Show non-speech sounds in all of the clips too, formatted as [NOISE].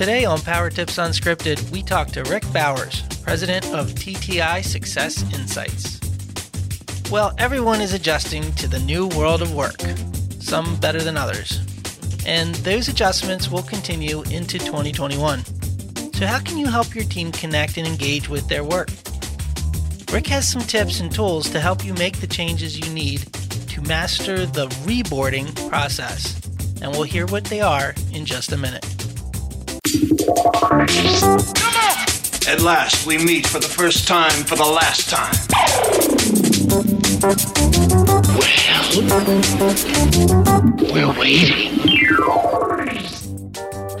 Today on Power Tips Unscripted, we talk to Rick Bowers, president of TTI Success Insights. Well, everyone is adjusting to the new world of work, some better than others. And those adjustments will continue into 2021. So, how can you help your team connect and engage with their work? Rick has some tips and tools to help you make the changes you need to master the reboarding process. And we'll hear what they are in just a minute. At last, we meet for the first time for the last time. Well, we're waiting.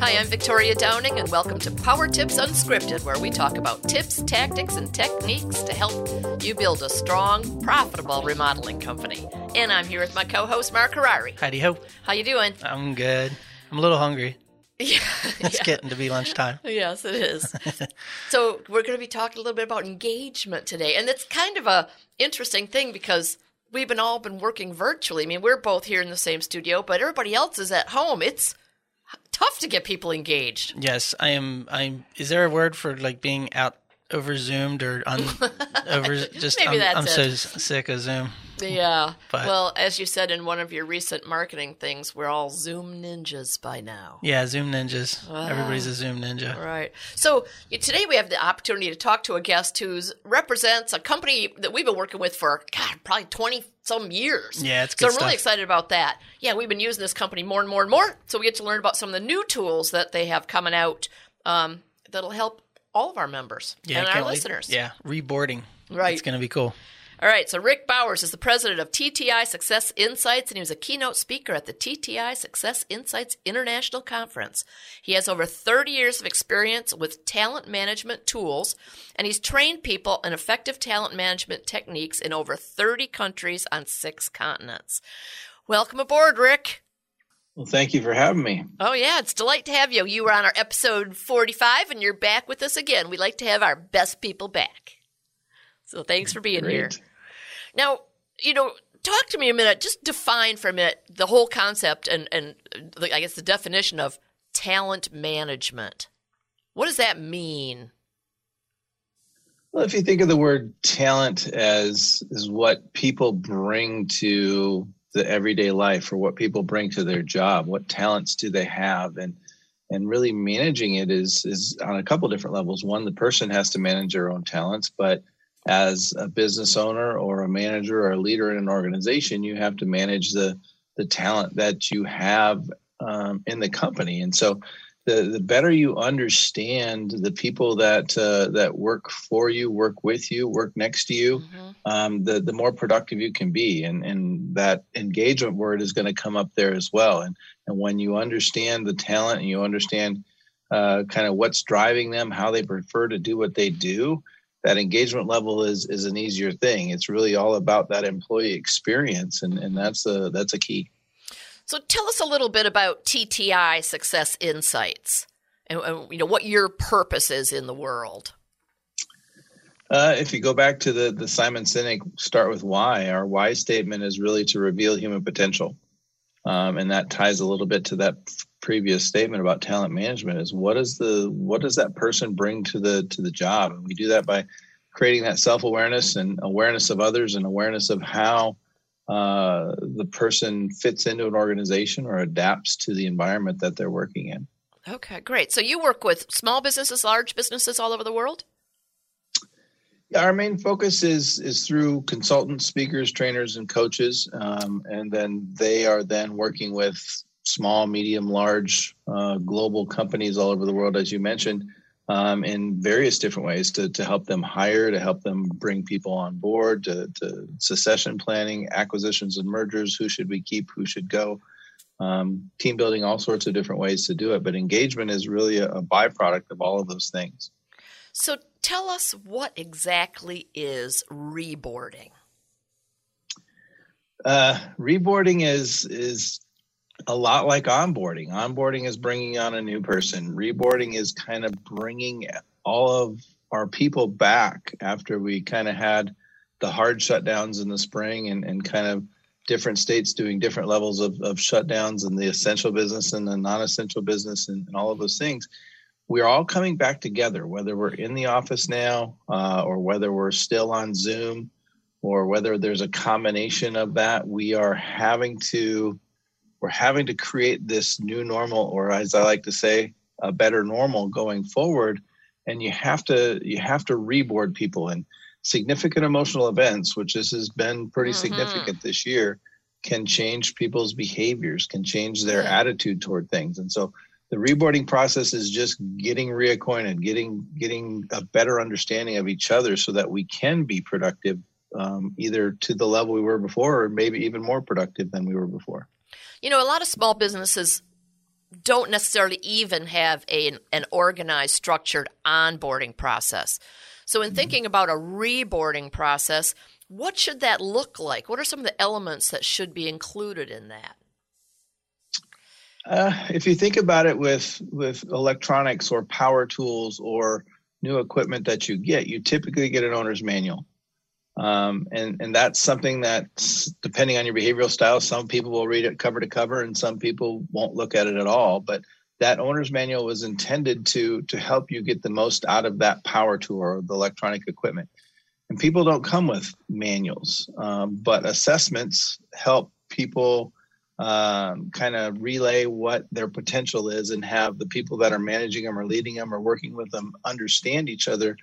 Hi, I'm Victoria Downing, and welcome to Power Tips Unscripted, where we talk about tips, tactics, and techniques to help you build a strong, profitable remodeling company. And I'm here with my co-host Mark Harari. Heidi ho. How you doing? I'm good. I'm a little hungry. [LAUGHS] Yeah, [LAUGHS] It's yeah. getting to be lunchtime. Yes, it is. [LAUGHS] so we're going to be talking a little bit about engagement today, and it's kind of a interesting thing because we've been all been working virtually. I mean, we're both here in the same studio, but everybody else is at home. It's tough to get people engaged. Yes, I am. I'm. Is there a word for like being out over zoomed or un, [LAUGHS] over just? Maybe I'm, that's I'm so it. sick of Zoom. Yeah. But- well, as you said in one of your recent marketing things, we're all Zoom ninjas by now. Yeah, Zoom ninjas. Everybody's a Zoom ninja. Right. So today we have the opportunity to talk to a guest who represents a company that we've been working with for God, probably twenty some years. Yeah, it's good. so I'm really excited about that. Yeah, we've been using this company more and more and more, so we get to learn about some of the new tools that they have coming out um, that'll help all of our members Yeah, and our wait. listeners. Yeah, reboarding. Right. It's going to be cool. All right, so Rick Bowers is the president of TTI Success Insights, and he was a keynote speaker at the TTI Success Insights International Conference. He has over 30 years of experience with talent management tools, and he's trained people in effective talent management techniques in over 30 countries on six continents. Welcome aboard, Rick. Well, thank you for having me. Oh, yeah, it's a delight to have you. You were on our episode 45, and you're back with us again. We like to have our best people back. So thanks for being here. Now, you know, talk to me a minute. Just define for a minute the whole concept and and uh, I guess the definition of talent management. What does that mean? Well, if you think of the word talent as is what people bring to the everyday life or what people bring to their job, what talents do they have and and really managing it is is on a couple different levels. One, the person has to manage their own talents, but as a business owner or a manager or a leader in an organization, you have to manage the the talent that you have um, in the company. And so, the the better you understand the people that uh, that work for you, work with you, work next to you, um, the the more productive you can be. And and that engagement word is going to come up there as well. And and when you understand the talent and you understand uh, kind of what's driving them, how they prefer to do what they do, that engagement level is is an easier thing. It's really all about that employee experience, and and that's a that's a key. So tell us a little bit about TTI Success Insights and, and you know what your purpose is in the world. Uh, if you go back to the the Simon Sinek start with why, our why statement is really to reveal human potential, um, and that ties a little bit to that previous statement about talent management. Is what is the what does that person bring to the to the job, and we do that by creating that self awareness and awareness of others and awareness of how uh, the person fits into an organization or adapts to the environment that they're working in. Okay, great. So you work with small businesses, large businesses all over the world? Yeah, our main focus is is through consultants, speakers, trainers, and coaches, um, and then they are then working with small, medium, large, uh, global companies all over the world, as you mentioned, um, in various different ways to to help them hire, to help them bring people on board, to, to succession planning, acquisitions and mergers. Who should we keep? Who should go? Um, team building, all sorts of different ways to do it. But engagement is really a, a byproduct of all of those things. So tell us what exactly is reboarding. Uh, reboarding is is a lot like onboarding. Onboarding is bringing on a new person. Reboarding is kind of bringing all of our people back after we kind of had the hard shutdowns in the spring and, and kind of different states doing different levels of, of shutdowns and the essential business and the non-essential business and, and all of those things. we're all coming back together, whether we're in the office now uh, or whether we're still on Zoom or whether there's a combination of that. We are having to we're having to create this new normal, or as I like to say, a better normal going forward. And you have to you have to reboard people and significant emotional events, which this has been pretty mm-hmm. significant this year, can change people's behaviors, can change their attitude toward things. And so the reboarding process is just getting reacquainted, getting getting a better understanding of each other, so that we can be productive, um, either to the level we were before, or maybe even more productive than we were before. You know, a lot of small businesses don't necessarily even have a, an organized, structured onboarding process. So, in mm-hmm. thinking about a reboarding process, what should that look like? What are some of the elements that should be included in that? Uh, if you think about it with with electronics or power tools or new equipment that you get, you typically get an owner's manual. Um, and and that's something that depending on your behavioral style, some people will read it cover to cover, and some people won't look at it at all. But that owner's manual was intended to to help you get the most out of that power tool or the electronic equipment. And people don't come with manuals, um, but assessments help people um, kind of relay what their potential is and have the people that are managing them or leading them or working with them understand each other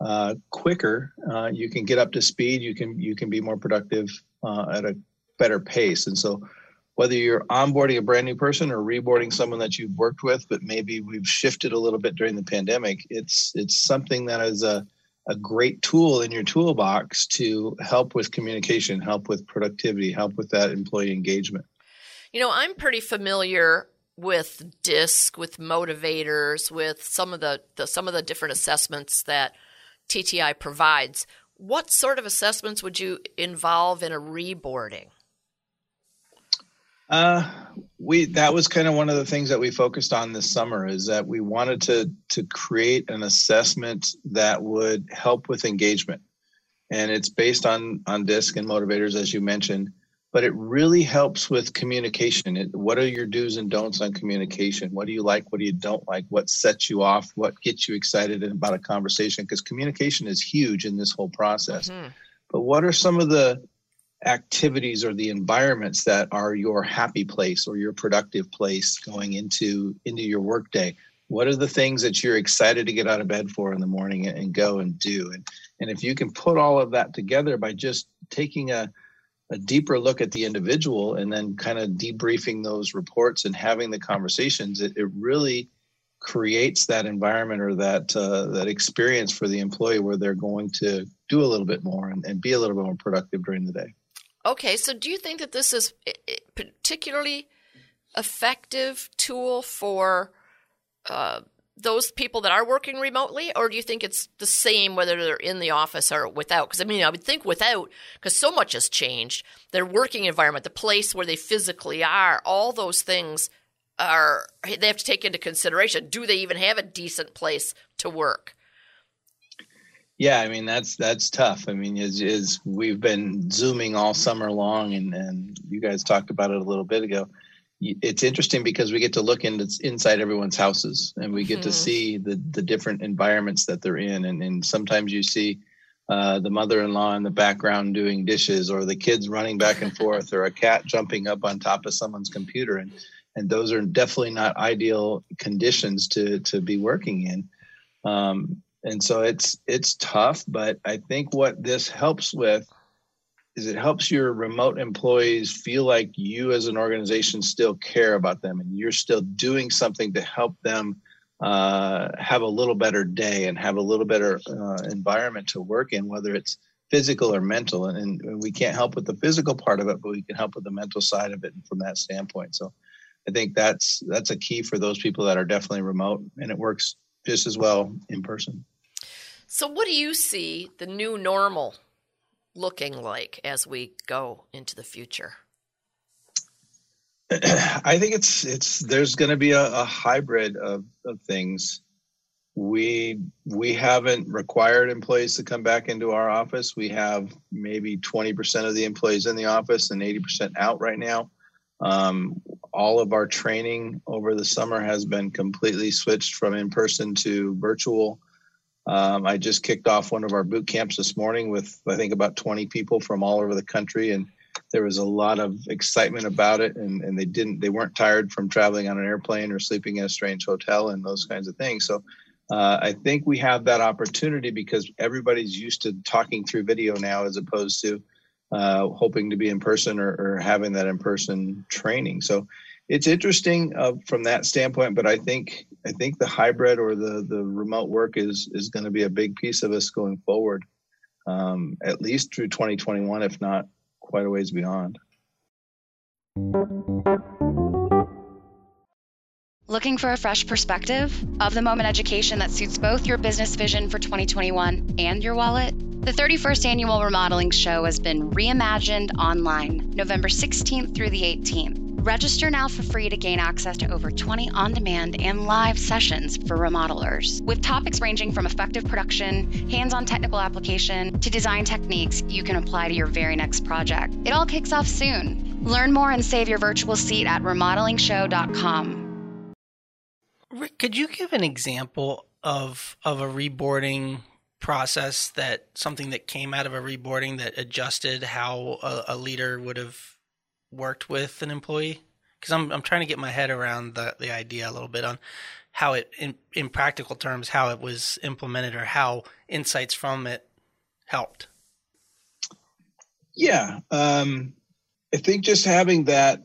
uh, quicker. Uh, you can get up to speed. You can you can be more productive uh, at a better pace. And so, whether you're onboarding a brand new person or reboarding someone that you've worked with, but maybe we've shifted a little bit during the pandemic, it's it's something that is a a great tool in your toolbox to help with communication, help with productivity, help with that employee engagement. You know, I'm pretty familiar with DISC, with motivators, with some of the, the some of the different assessments that TTI provides. What sort of assessments would you involve in a reboarding? Uh, we that was kind of one of the things that we focused on this summer is that we wanted to to create an assessment that would help with engagement, and it's based on on DISC and motivators as you mentioned but it really helps with communication. It, what are your do's and don'ts on communication? What do you like? What do you don't like? What sets you off? What gets you excited about a conversation? Because communication is huge in this whole process. Mm-hmm. But what are some of the activities or the environments that are your happy place or your productive place going into into your workday? What are the things that you're excited to get out of bed for in the morning and go and do? And and if you can put all of that together by just taking a a deeper look at the individual and then kind of debriefing those reports and having the conversations, it, it really creates that environment or that uh, that experience for the employee where they're going to do a little bit more and, and be a little bit more productive during the day. Okay, so do you think that this is particularly effective tool for uh, those people that are working remotely, or do you think it's the same whether they're in the office or without? Because I mean, I would think without, because so much has changed. Their working environment, the place where they physically are, all those things are they have to take into consideration. Do they even have a decent place to work? Yeah, I mean that's that's tough. I mean, is is we've been zooming all summer long, and and you guys talked about it a little bit ago it's interesting because we get to look into inside everyone's houses and we get mm-hmm. to see the the different environments that they're in. And, and sometimes you see uh, the mother-in-law in the background doing dishes or the kids running back and [LAUGHS] forth or a cat jumping up on top of someone's computer. And and those are definitely not ideal conditions to to be working in. Um, and so it's it's tough but i think what this helps with is it helps your remote employees feel like you as an organization still care about them and you're still doing something to help them uh, have a little better day and have a little better uh, environment to work in, whether it's physical or mental. And, and, we can't help with the physical part of it, but we can help with the mental side of it from that standpoint. So I think that's that's a key for those people that are definitely remote, and it works just as well in person. So, what do you see the new normal looking like as we go into the future? [CLEARS THROAT] I think it's it's there's going to be a, a hybrid of, of things. We we haven't required employees to come back into our office. We have maybe 20% of the employees in the office and 80% out right now. Um, all of our training over the summer has been completely switched from in person to virtual. Um, I just kicked off one of our boot camps this morning with I think about 20 people from all over the country, and there was a lot of excitement about it. And, and they didn't they weren't tired from traveling on an airplane or sleeping in a strange hotel and those kinds of things. So uh, I think we have that opportunity because everybody's used to talking through video now as opposed to uh, hoping to be in person or, or having that in person training. So it's interesting uh, from that standpoint, but I think I think the hybrid or the the remote work is is going to be a big piece of us going forward, um, at least through 2021, if not quite a ways beyond. Looking for a fresh perspective of the moment education that suits both your business vision for 2021 and your wallet? The 31st Annual Remodeling Show has been reimagined online November 16th through the 18th. Register now for free to gain access to over 20 on demand and live sessions for remodelers. With topics ranging from effective production, hands on technical application, to design techniques you can apply to your very next project. It all kicks off soon. Learn more and save your virtual seat at remodelingshow.com. Rick, could you give an example of of a reboarding process that something that came out of a reboarding that adjusted how a, a leader would have worked with an employee? Because I'm I'm trying to get my head around the the idea a little bit on how it in in practical terms how it was implemented or how insights from it helped. Yeah, um, I think just having that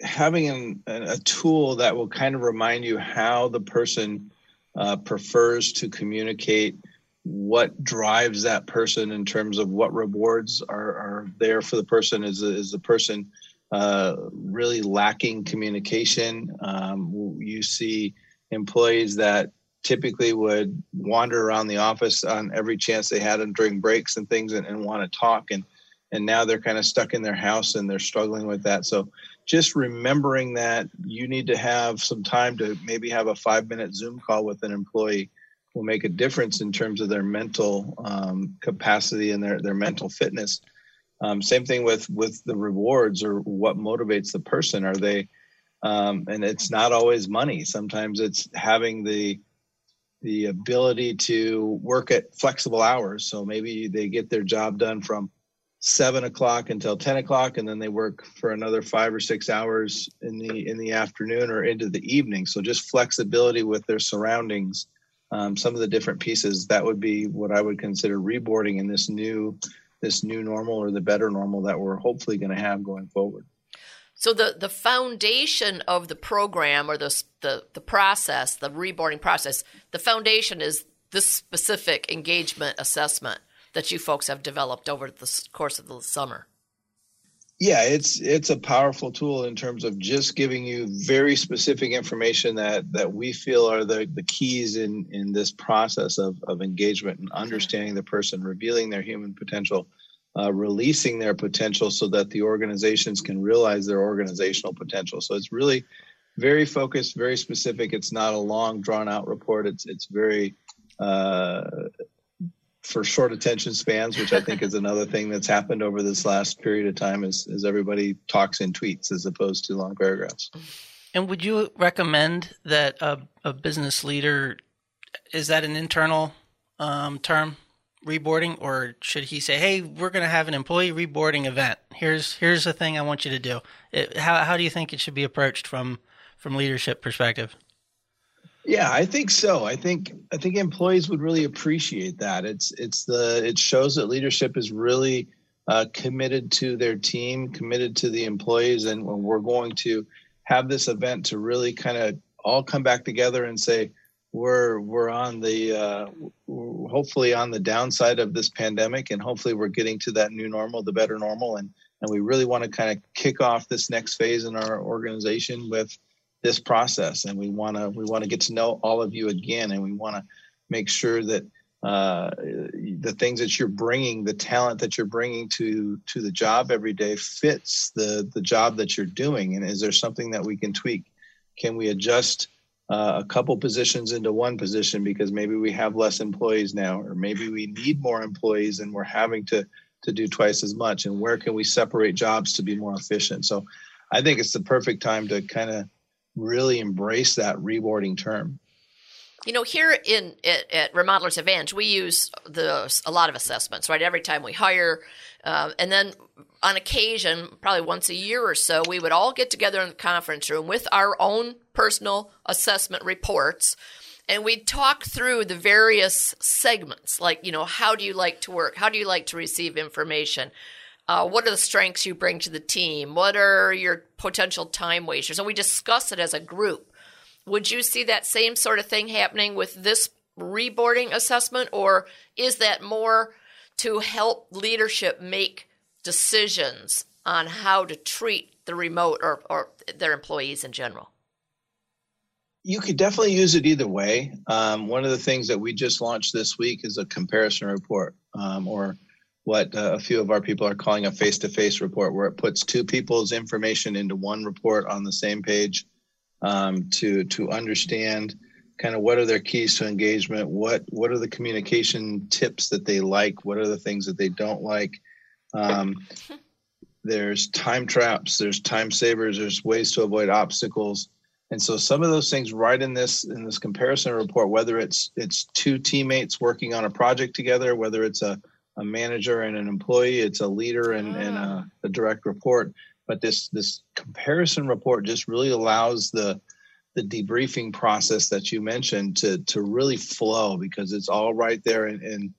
having an, a tool that will kind of remind you how the person uh, prefers to communicate what drives that person in terms of what rewards are, are there for the person is, is the person uh, really lacking communication. Um, you see employees that typically would wander around the office on every chance they had and during breaks and things and, and want to talk. And and now they're kind of stuck in their house and they're struggling with that. So just remembering that you need to have some time to maybe have a five minute zoom call with an employee will make a difference in terms of their mental um, capacity and their, their mental fitness um, same thing with with the rewards or what motivates the person. Are they? Um, and it's not always money. Sometimes it's having the the ability to work at flexible hours. So maybe they get their job done from seven o'clock until ten o'clock, and then they work for another five or six hours in the in the afternoon or into the evening. So just flexibility with their surroundings. Um, some of the different pieces that would be what I would consider reboarding in this new this new normal or the better normal that we're hopefully going to have going forward. So the the foundation of the program or the the the process, the reboarding process, the foundation is this specific engagement assessment that you folks have developed over the course of the summer yeah it's it's a powerful tool in terms of just giving you very specific information that that we feel are the the keys in in this process of of engagement and understanding the person revealing their human potential uh, releasing their potential so that the organizations can realize their organizational potential. So it's really very focused very specific. It's not a long drawn out report. It's it's very uh, for short attention spans, which I think is another thing that's happened over this last period of time, is, is everybody talks in tweets as opposed to long paragraphs. And would you recommend that a, a business leader is that an internal um, term, reboarding, or should he say, "Hey, we're going to have an employee reboarding event. Here's here's the thing I want you to do." It, how how do you think it should be approached from from leadership perspective? Yeah, I think so. I think I think employees would really appreciate that. It's it's the it shows that leadership is really uh, committed to their team, committed to the employees, and we're going to have this event to really kind of all come back together and say we're we're on the uh, hopefully on the downside of this pandemic, and hopefully we're getting to that new normal, the better normal, and and we really want to kind of kick off this next phase in our organization with this process and we want to we want to get to know all of you again and we want to make sure that uh, the things that you're bringing the talent that you're bringing to to the job every day fits the the job that you're doing. And is there something that we can tweak? Can we adjust uh, a couple positions into one position because maybe we have less employees now or maybe we need more employees and we're having to to do twice as much? And where can we separate jobs to be more efficient? So I think it's the perfect time to kind of really embrace that reboarding term. You know, here in at, at Remodelers Advantage, we use the a lot of assessments, right? Every time we hire, uh, and then on occasion, probably once a year or so, we would all get together in the conference room with our own personal assessment reports, and we'd talk through the various segments, like you know, how do you like to work? How do you like to receive information? Uh, what are the strengths you bring to the team? What are your potential time wasters? And we discuss it as a group. Would you see that same sort of thing happening with this reboarding assessment, or is that more to help leadership make decisions on how to treat the remote or, or their employees in general? You could definitely use it either way. Um, one of the things that we just launched this week is a comparison report, um, or what uh, a few of our people are calling a face to face report, where it puts two people's information into one report on the same page um, to to understand kind of what are their keys to engagement what what are the communication tips that they like what are the things that they don't like. Um, [LAUGHS] there's time traps there's time savers there's ways to avoid obstacles. And so some of those things right in this in this comparison report whether it's it's two teammates working on a project together whether it's a, a manager and an employee it's a leader and, and a, ah. a direct report. But this this comparison report just really allows the the debriefing process that you mentioned to to really flow because it's all right there and, and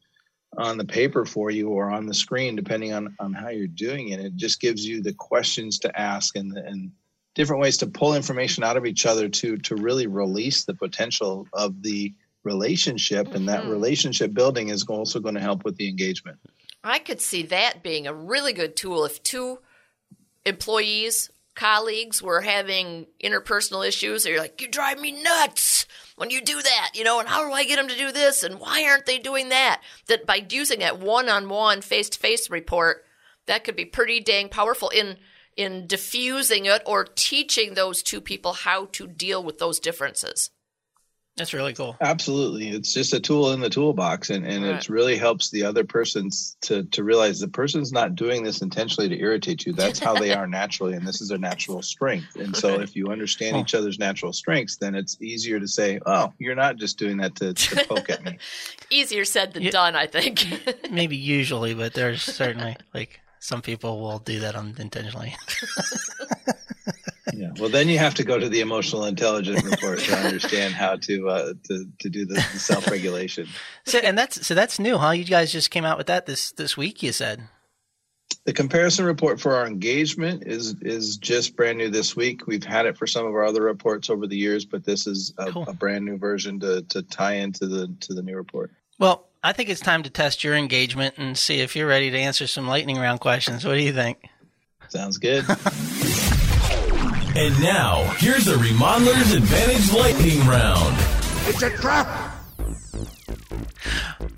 on the paper for you or on the screen depending on on how you're doing it. It just gives you the questions to ask and and different ways to pull information out of each other to to really release the potential of the relationship mm-hmm. and that mm-hmm. relationship building is also going to help with the engagement i could see that being a really good tool if two employees, colleagues were having interpersonal issues. They're like, you drive me nuts when you do that, you know, and how do I get them to do this? And why aren't they doing that? That by using that one on one, face to face report, that could be pretty dang powerful in in diffusing it or teaching those two people how to deal with those differences. That's really cool. Absolutely. It's just a tool in the toolbox and, and right. it really helps the other persons to, to realize the person's not doing this intentionally to irritate you. That's how they [LAUGHS] are naturally and this is their natural strength. And so if you understand each other's natural strengths, then it's easier to say, Oh, you're not just doing that to, to poke at me. [LAUGHS] easier said than done, I think. [LAUGHS] maybe usually, but there's certainly like some people will do that unintentionally yeah. Well, then you have to go to the emotional intelligence [LAUGHS] report to understand how to uh, to to do the, the self regulation. [LAUGHS] So, and that's so that's new, huh? You guys just came out with that this this week. You said the comparison report for our engagement is is just brand new this week. We've had it for some of our other reports over the years, but this is a, cool. a brand new version to to tie into the to the new report. Well, I think it's time to test your engagement and see if you're ready to answer some lightning round questions. What do you think? Sounds good. [LAUGHS] And now, here's the Remodeler's Advantage Lightning Round. It's a trap!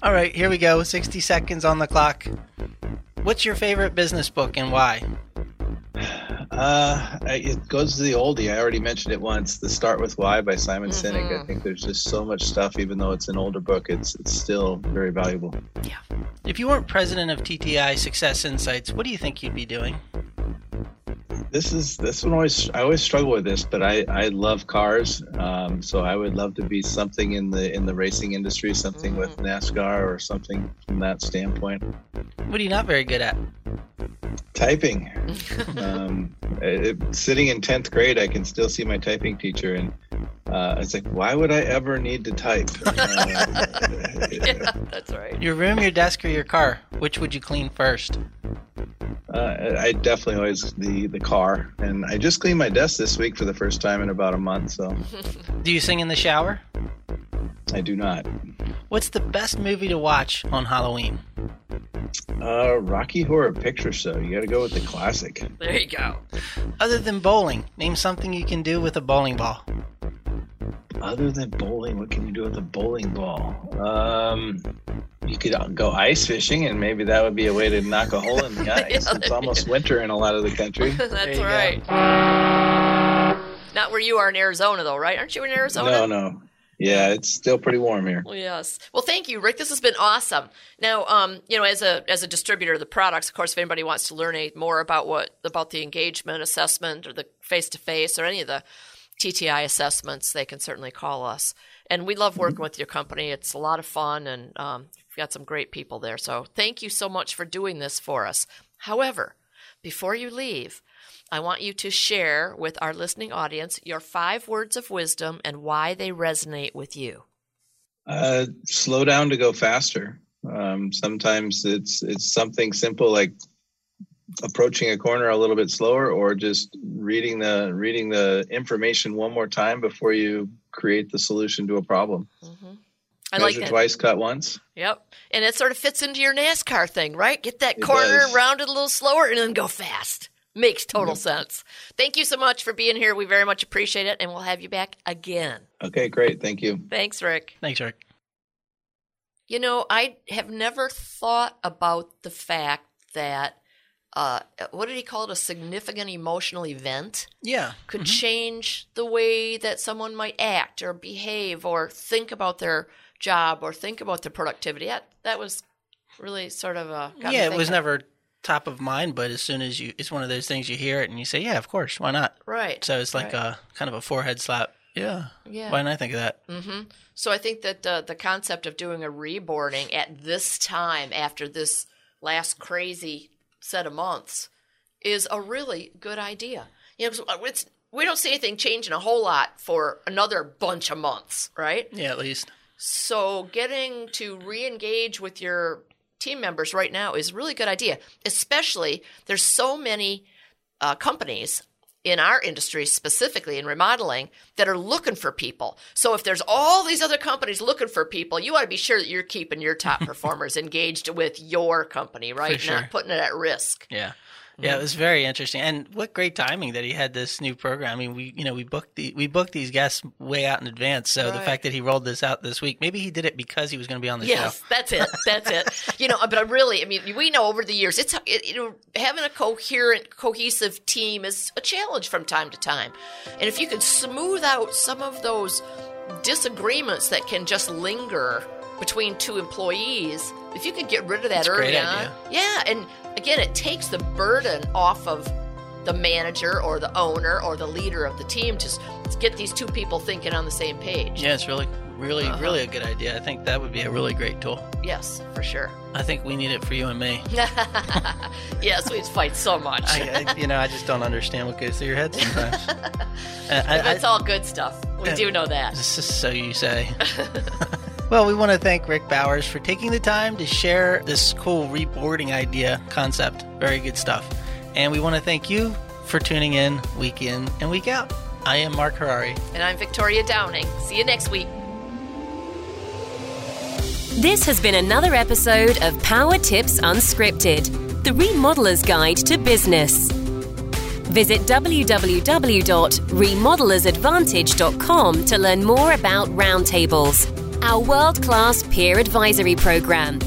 All right, here we go. 60 seconds on the clock. What's your favorite business book and why? Uh, it goes to the oldie. I already mentioned it once. The Start with Why by Simon mm-hmm. Sinek. I think there's just so much stuff, even though it's an older book, it's it's still very valuable. Yeah. If you weren't president of TTI Success Insights, what do you think you'd be doing? This is this one always I always struggle with this, but I I love cars, um, so I would love to be something in the in the racing industry, something with NASCAR or something from that standpoint. What are you not very good at? Typing. [LAUGHS] um, it, sitting in tenth grade, I can still see my typing teacher, and uh, it's like, why would I ever need to type? [LAUGHS] Uh, yeah, that's right. Your room, your desk, or your car? Which would you clean first? Uh, I definitely always the the car, and I just cleaned my desk this week for the first time in about a month. So, [LAUGHS] do you sing in the shower? I do not. What's the best movie to watch on Halloween? Uh, Rocky Horror Picture Show. You got to go with the classic. There you go. Other than bowling, name something you can do with a bowling ball. Other than bowling, what can you do with a bowling ball? Um, you could go ice fishing, and maybe that would be a way to knock a hole in the [LAUGHS] ice. yeah, it's almost winter in a lot of the country. [LAUGHS] That's right. Not where you are in Arizona, though, right? Aren't you in Arizona? No, no. Yeah, it's still pretty warm here. Yes. Well, thank you, Rick. This has been awesome. Now, um, you know, as a as a distributor of the products, of course, if anybody wants to learn any more about what about the engagement assessment or the face to face or any of the TTI assessments, they can certainly call us. And we love working with your company. It's a lot of fun, and um, you've got some great people there. So, thank you so much for doing this for us. However, before you leave, I want you to share with our listening audience your five words of wisdom and why they resonate with you. Uh, slow down to go faster. Um, sometimes it's it's something simple like approaching a corner a little bit slower, or just reading the reading the information one more time before you create the solution to a problem. Mm-hmm. I Measure like that. twice, cut once. Yep. And it sort of fits into your NASCAR thing, right? Get that It corner, does. round a little slower, and then go fast. Makes total sense. Thank you so much for being here. We very much appreciate it, and we'll have you back again. Okay, great. Thank you. Thanks, Rick. Thanks, Rick. You know, I have never thought about the fact that, uh, what did he call it? A significant emotional event Yeah. could change the way that someone might act or behave or think about their job or think about their productivity. That, that was really sort of a. got me Yeah, it was never top of mind, but as soon as you, it's one of those things you hear it and you say, yeah, of course, why not? Right. So it's like right. a kind of a forehead slap. Yeah. Yeah. Why didn't I think of that? hmm So I think that uh, the concept of doing a reboarding at this time after this last crazy set of months is a really good idea. You know, uh, it's, we don't see anything changing a whole lot for another bunch of months, right? Yeah, at least. So getting to re-engage with your team members right now is a really good idea. Especially there's so many uh, companies in our industry, specifically in remodeling, that are looking for people. So if there's all these other companies looking for people, you want to be sure that you're keeping your top [LAUGHS] performers engaged with your company, right? Not putting it at risk. Yeah. Yeah, it mm-hmm. was very interesting, and what great timing that he had this new program. I mean, we you know we booked the we booked these guests way out in advance, so the fact that he rolled this out this week, maybe he did it because he was going to be on the Yes, show. that's it. That's it. [LAUGHS] You know, but I really, I mean, we know over the years, it's it, you know having a coherent, cohesive team is a challenge from time to time, and if you can smooth out some of those disagreements that can just linger between two employees, if you could get rid of that That's early on, yeah, and again, it takes the burden off of the manager or the owner or the leader of the team to get these two people thinking on the same page. Yeah, it's really, really, Uh-huh. really a good idea. I think that would be a really great tool. Yes, for sure. I think we need it for you and me. [LAUGHS] yes, we fight so much. I, I, you know, I just don't understand what goes through your head sometimes. [LAUGHS] And I, That's I, all good stuff. We Yeah. do know that. This is so you say. [LAUGHS] well, we want to thank Rick Bowers for taking the time to share this cool reboarding idea concept. Very good stuff. And we want to thank you for tuning in week in and week out. I am Mark Harari. And I'm Victoria Downing. See you next week. This has been another episode of Power Tips Unscripted, the remodeler's guide to business. Visit www.remodelersadvantage.com to learn more about Roundtables, our world class peer advisory program.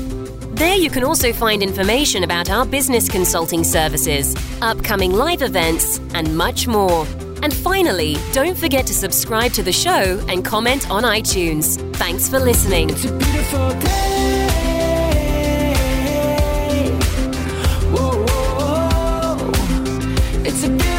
There you can also find information about our business consulting services, upcoming live events, and much more. And finally, don't forget to subscribe to the show and comment on iTunes. Thanks for listening. Whoa, whoa, whoa.